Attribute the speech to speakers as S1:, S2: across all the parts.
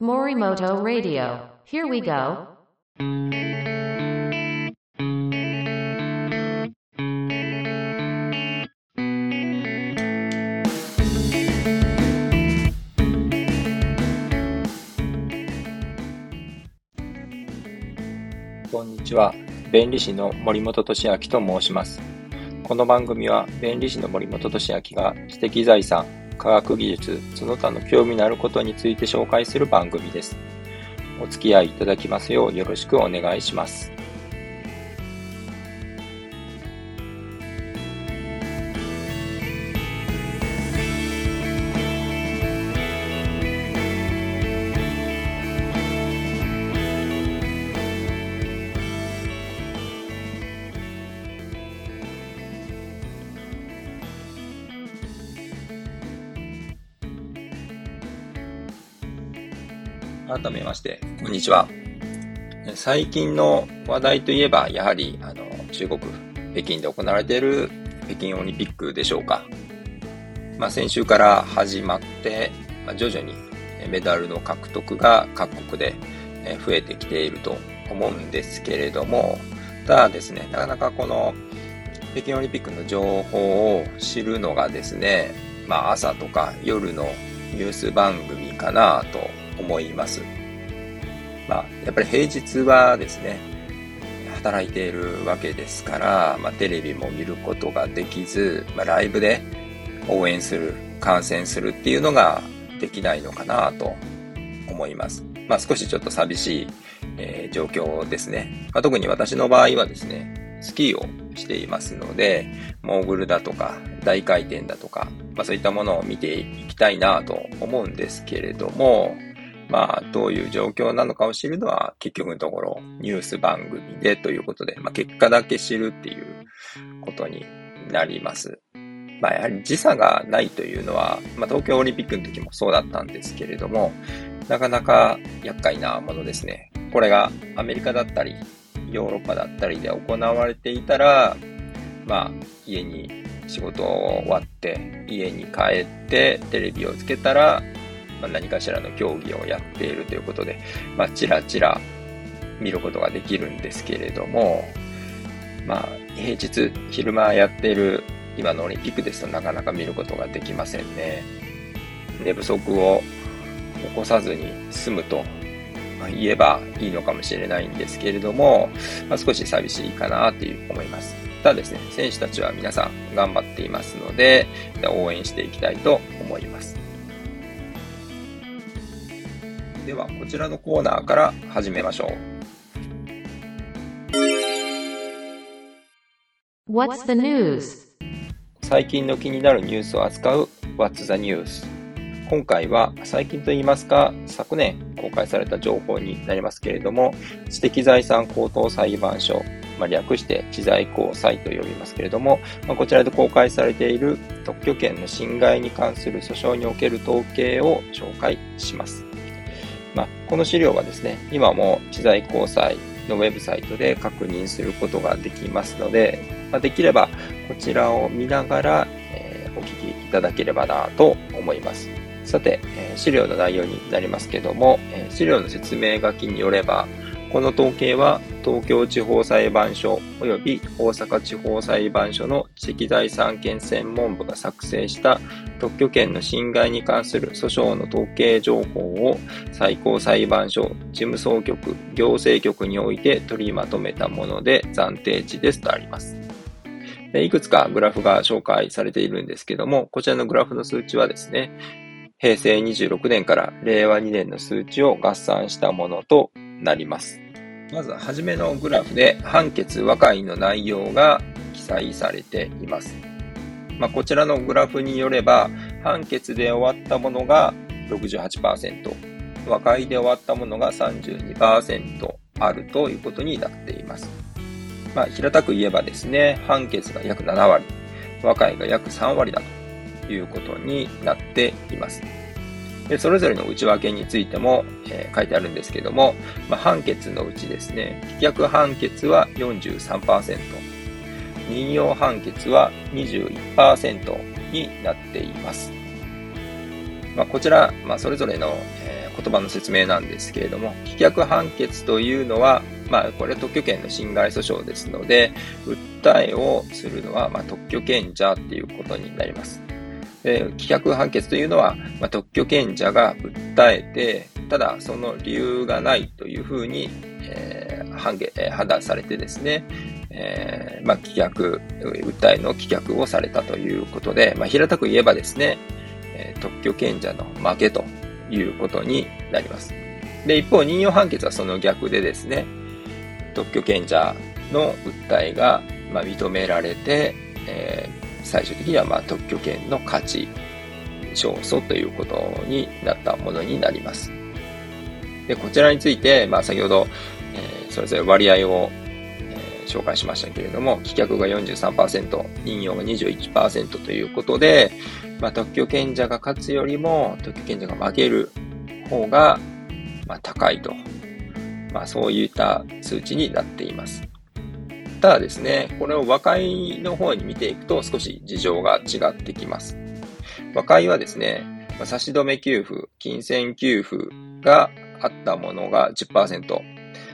S1: Morimoto Radio. Here we go.
S2: こんにちは。弁理士の森本俊明と申します。この番組は弁理士の森本俊明が知的財産、科学技術、その他の興味のあることについて紹介する番組です。お付き合いいただきますようよろしくお願いします。改めまして、こんにちは。最近の話題といえば、やはり、あの、中国、北京で行われている北京オリンピックでしょうか。まあ、先週から始まって、まあ、徐々にメダルの獲得が各国で増えてきていると思うんですけれども、ただですね、なかなかこの北京オリンピックの情報を知るのがですね、まあ、朝とか夜のニュース番組かなと思います。まあ、やっぱり平日はですね、働いているわけですから、まあ、テレビも見ることができず、まあ、ライブで応援する、観戦するっていうのができないのかなと思います。まあ、少しちょっと寂しい、えー状況ですね。まあ、特に私の場合はですね、スキーをしていますので、モーグルだとか、大回転だとか、まあ、そういったものを見ていきたいなと思うんですけれども、まあ、どういう状況なのかを知るのは、結局のところ、ニュース番組でということで、まあ、結果だけ知るっていうことになります。まあ、やはり時差がないというのは、まあ、東京オリンピックの時もそうだったんですけれども、なかなか厄介なものですね。これがアメリカだったり、ヨーロッパだったりで行われていたら、まあ、家に仕事を終わって、家に帰って、テレビをつけたら、まあ、何かしらの競技をやっているということで、まあ、ちらちら見ることができるんですけれども、まあ、平日、昼間やっている今のオリンピックですとなかなか見ることができませんね。寝不足を起こさずに済むと言えばいいのかもしれないんですけれども、まあ、少し寂しいかなという思います。ただですね、選手たちは皆さん頑張っていますので、応援していきたいと思います。では、こちらのコーナーから始めましょう。
S1: What's the news?
S2: 最近の気になるニュースを扱う What's the News? 今回は最近と言いますか昨年公開された情報になりますけれども知的財産高等裁判所、まあ、略して知財高裁と呼びますけれども、まあ、こちらで公開されている特許権の侵害に関する訴訟における統計を紹介します、まあ、この資料はですね今も知財高裁のウェブサイトで確認することができますので、まあ、できればこちらを見ながら、えーお聞きいただければなと思います。さて、え資料の内容になりますけども、え資料の説明書きによれば、この統計は東京地方裁判所及び大阪地方裁判所の知的財産権専門部が作成した特許権の侵害に関する訴訟の統計情報を最高裁判所、事務総局、行政局において取りまとめたもので暫定値ですとあります。いくつかグラフが紹介されているんですけども、こちらのグラフの数値はですね、平成26年から令和2年の数値を合算したものとなります。まずは初めのグラフで判決和解の内容が記載されています。まあ、こちらのグラフによれば、判決で終わったものが68%、和解で終わったものが32%あるということになっています。まあ、平たく言えばですね、判決が約7割、和解が約3割だということになっています。でそれぞれの内訳についても、えー書いてあるんですけども、まあ、判決のうちですね、棄却判決は43%、任用判決は21%になっています。まあ、こちら、まあ、それぞれの、えー言葉の説明なんですけれども、棄却判決というのは、まあ、これ特許権の侵害訴訟ですので、訴えをするのは、ま、特許権者っていうことになります。で棄却判決というのは、まあ、特許権者が訴えて、ただその理由がないというふうに、えー、判決、えー、判断されてですね、えー、まあ、棄却、訴えの棄却をされたということで、まあ、平たく言えばですね、え特許権者の負けということになります。で、一方、任用判決はその逆でですね、特許権者の訴えが、ま認められて、え、最終的にはま特許権の価値、勝訴ということになったものになります。で、こちらについて、まあ、先ほど、えー、それぞれ割合を、えー、紹介しましたけれども、棄却が43%、引用が21%ということで、まあ、特許権者が勝つよりも、特許権者が負ける方が、まあ、高いと。まあ、そういった数値になっています。ただですね、これを和解の方に見ていくと少し事情が違ってきます。和解はですね、差し止め給付、金銭給付があったものが10%、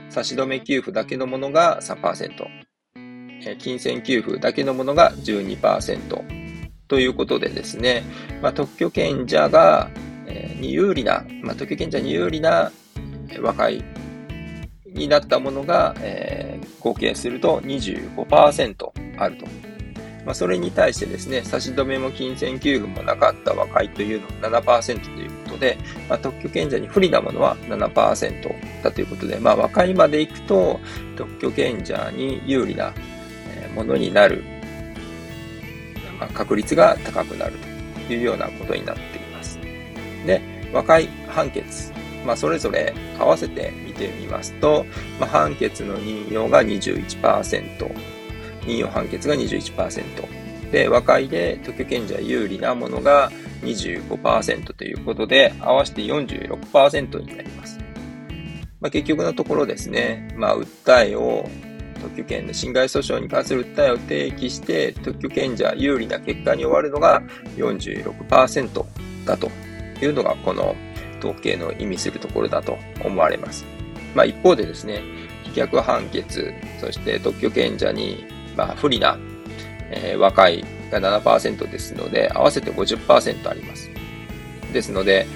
S2: 差し止め給付だけのものが3%、金銭給付だけのものが12%ということでですね、まあ、特許権者が、えに有利な、まあ、特許権者に有利な和解になったものが、えー、合計すると25%あると。まあ、それに対してですね、差し止めも金銭給付もなかった和解というのが7%ということで、まあ、特許権者に不利なものは7%だということで、まあ、和解まで行くと、特許権者に有利なものになる、まあ、確率が高くなるというようなことになっています。で、和解判決まあ、それぞれ合わせててみますと、まあ、判決の任用が21%、任用判決が21%、で、和解で特許権者有利なものが25%ということで、合わせて46%になります。まあ、結局のところですね、まあ、訴えを特許権の侵害訴訟に関する訴えを提起して、特許権者有利な結果に終わるのが46%だというのが、この統計の意味するところだと思われます。まあ、一方でですね、棄却判決、そして特許権者に、まあ、不利な、えー、和解が7%ですので、合わせて50%あります。ですので、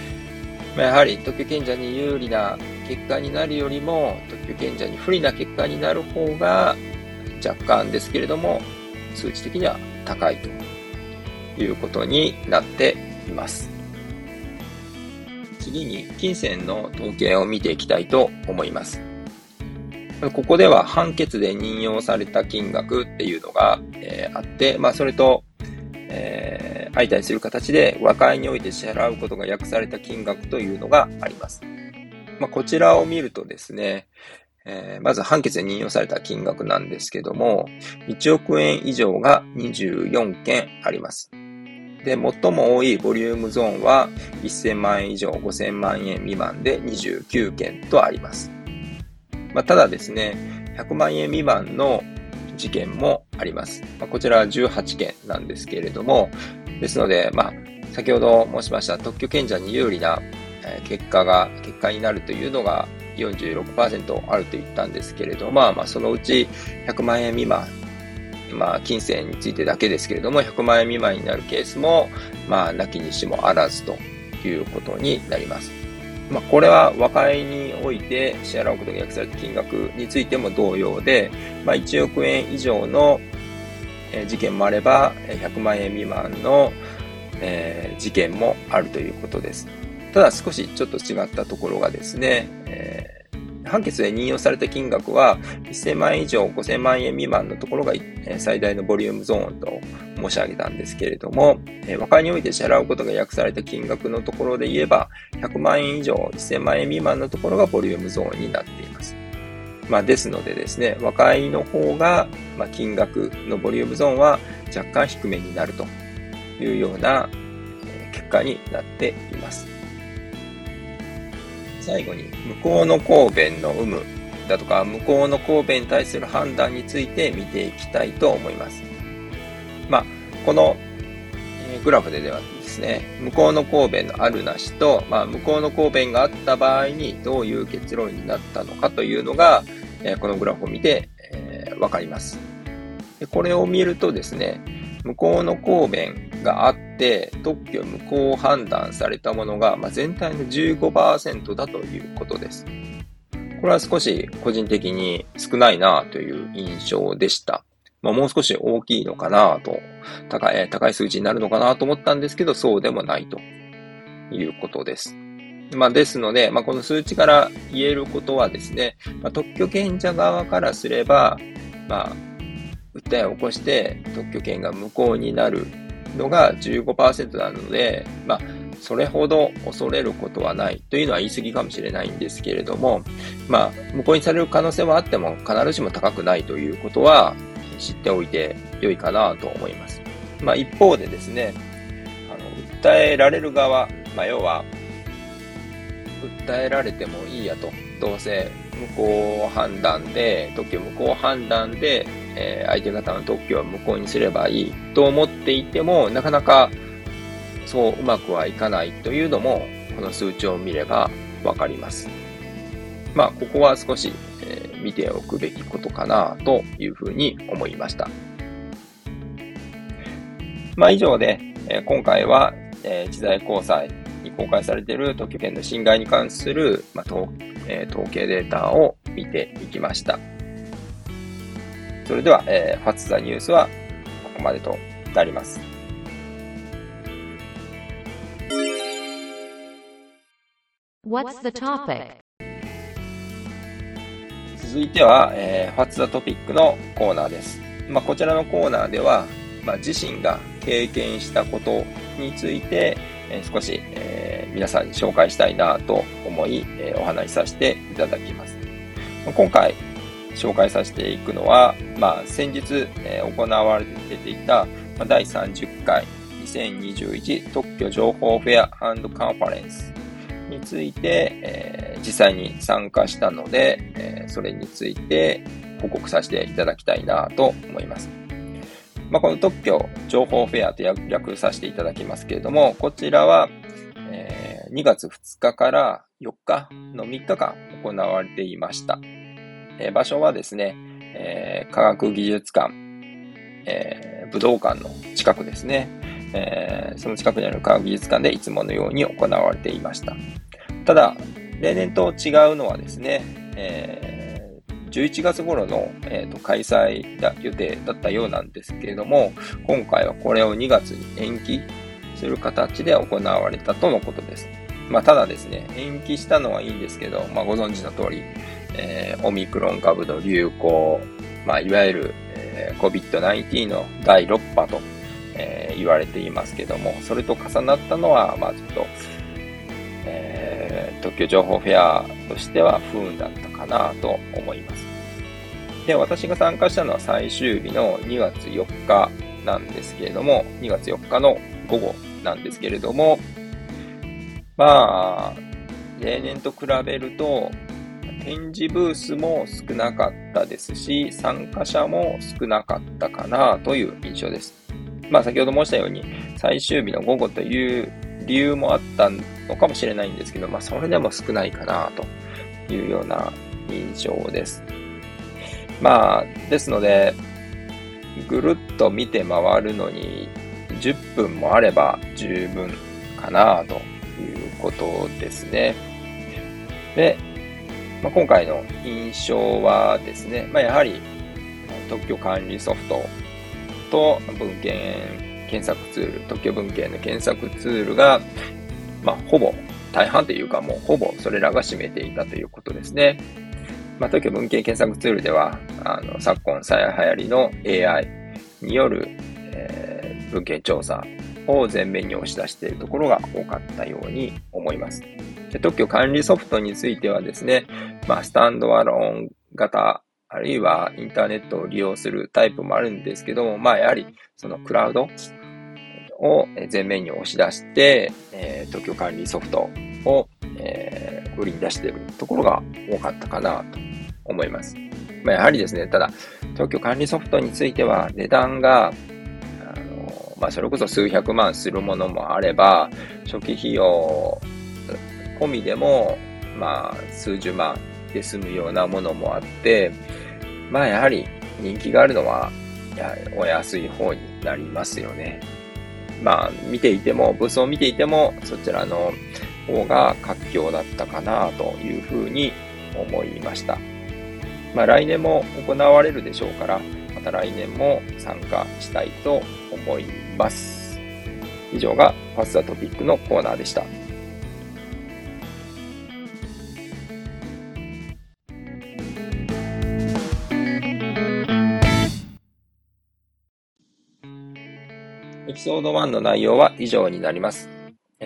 S2: まあ、やはり特許権者に有利な結果になるよりも、特許権者に不利な結果になる方が若干ですけれども、数値的には高いということになっています。次に金銭の統計を見ていきたいと思います。ここでは判決で任用された金額っていうのが、えー、あって、まあそれと、えー、相対する形で和解において支払うことが約された金額というのがあります。まあこちらを見るとですね、えー、まず判決で任用された金額なんですけども、1億円以上が24件あります。で、最も多いボリュームゾーンは1000万円以上5000万円未満で29件とあります。まあ、ただですね、100万円未満の事件もあります。まあ、こちらは18件なんですけれども、ですので、まあ、先ほど申しました特許権者に有利な結果が、結果になるというのが46%あると言ったんですけれども、まあまあそのうち100万円未満まあ、金銭についてだけですけれども、100万円未満になるケースも、まあ、なきにしもあらずということになります。まあ、これは和解において支払うことが約された金額についても同様で、まあ、1億円以上の事件もあれば、100万円未満の事件もあるということです。ただ少しちょっと違ったところがですね、え判決で任用された金額は1000万円以上5000万円未満のところが最大のボリュームゾーンと申し上げたんですけれども、和解において支払うことが約された金額のところで言えば、100万円以上1000万円未満のところがボリュームゾーンになっています。まあ、ですのでですね、和解の方が、ま、金額のボリュームゾーンは若干低めになるというような結果になっています。最後に、向こうの神戸の有無だとか、向こうの神戸に対する判断について見ていきたいと思います。まあ、この、グラフでではですね、向こうの神戸のあるなしと、まあ、向こうの神戸があった場合にどういう結論になったのかというのが、えこのグラフを見て、えー、わかります。でこれを見るとですね、向こうの神戸があって、特許無効判断されたものが、まあ、全体の15%だということです。これは少し個人的に少ないなという印象でした。まあ、もう少し大きいのかなと、高い、高い数値になるのかなと思ったんですけど、そうでもないということです。まあ、ですので、まあ、この数値から言えることはですね、まあ、特許権者側からすれば、まあ、訴えを起こして特許権が無効になるのが15%なので、まあ、それほど恐れることはないというのは言い過ぎかもしれないんですけれども、まあ、無効にされる可能性はあっても必ずしも高くないということは知っておいて良いかなと思います。まあ、一方でですね、あの、訴えられる側、まあ、要は、訴えられてもいいやと。どうせ無効判断で、特許無効判断で、えー、相手方の特許は無効にすればいいと思っていても、なかなかそううまくはいかないというのも、この数値を見ればわかります。まあ、ここは少し、えー、見ておくべきことかなというふうに思いました。まあ、以上で、えー、今回は、えー、知財交際に公開されている特許権の侵害に関する、まあ統え、統計データを見ていきました。それでは、えー、ファツザニュースはここまでとなります。
S1: What's the topic?
S2: 続いては、えー、What's the topic のコーナーです。まあ、こちらのコーナーでは、まあ、自身が経験したことについて、えー、少し、えー、皆さんに紹介したいなと思い、えー、お話しさせていただきます。今回、紹介させていくのは、まあ、先日、えー、行われていた、まあ、第30回2021特許情報フェアカンファレンスについて、えー、実際に参加したので、えー、それについて報告させていただきたいなと思います。まあ、この特許情報フェアと略させていただきますけれども、こちらは、えー、2月2日から4日の3日間行われていました。え、場所はですね、え、科学技術館、え、武道館の近くですね、え、その近くにある科学技術館でいつものように行われていました。ただ、例年と違うのはですね、えー、11月頃の、えーと、開催だ予定だったようなんですけれども、今回はこれを2月に延期する形で行われたとのことです。まあ、ただですね、延期したのはいいんですけど、まあ、ご存知の通り、えー、オミクロン株の流行、まあ、いわゆる、えー、COVID-19 の第6波と、えー、言われていますけども、それと重なったのは、まあ、ちょっと、えー、特許情報フェアとしては不運だったかなと思います。で、私が参加したのは最終日の2月4日なんですけれども、2月4日の午後なんですけれども、まあ、例年と比べると、展示ブースも少なかったですし、参加者も少なかったかなという印象です。まあ先ほど申したように、最終日の午後という理由もあったのかもしれないんですけど、まあそれでも少ないかなというような印象です。まあ、ですので、ぐるっと見て回るのに10分もあれば十分かなということですね。で、まあ、今回の印象はですね、まあ、やはり特許管理ソフトと文献検索ツール、特許文献の検索ツールが、まあ、ほぼ大半というかもうほぼそれらが占めていたということですね。まあ、特許文献検索ツールでは、あの昨今最流行りの AI による、えー、文献調査を前面に押し出しているところが多かったように思います。特許管理ソフトについてはですね、まあ、スタンドアローン型、あるいはインターネットを利用するタイプもあるんですけども、まあ、やはりそのクラウドを前面に押し出して、えー、特許管理ソフトを、えー、売りに出しているところが多かったかなと思います。まあ、やはりですね、ただ、特許管理ソフトについては値段がまあ、それこそ数百万するものもあれば、初期費用込みでも、まあ、数十万で済むようなものもあって、まあ、やはり人気があるのは、やはりお安い方になりますよね。まあ、見ていても、ブスを見ていても、そちらの方が活況だったかなというふうに思いました。まあ、来年も行われるでしょうから、また来年も参加したいと思います。以上がパスザトピックのコーナーでした。ソード1の内容は以上になります。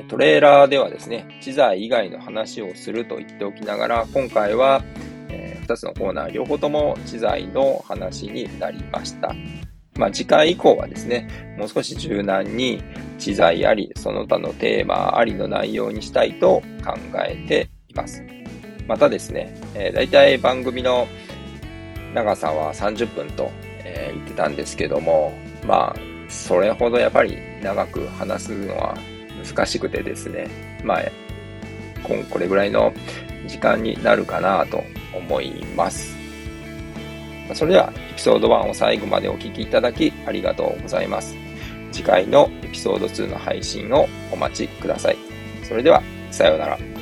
S2: トレーラーではですね、知財以外の話をすると言っておきながら、今回は、え、2つのコーナー両方とも知財の話になりました。まあ、次回以降はですね、もう少し柔軟に知財あり、その他のテーマありの内容にしたいと考えています。またですね、えー、大体番組の長さは30分と、え、言ってたんですけども、まあ、それほどやっぱり長く話すのは難しくてですね、まあ、これぐらいの時間になるかなと思います。それでは、エピソード1を最後までお聴きいただきありがとうございます。次回のエピソード2の配信をお待ちください。それでは、さようなら。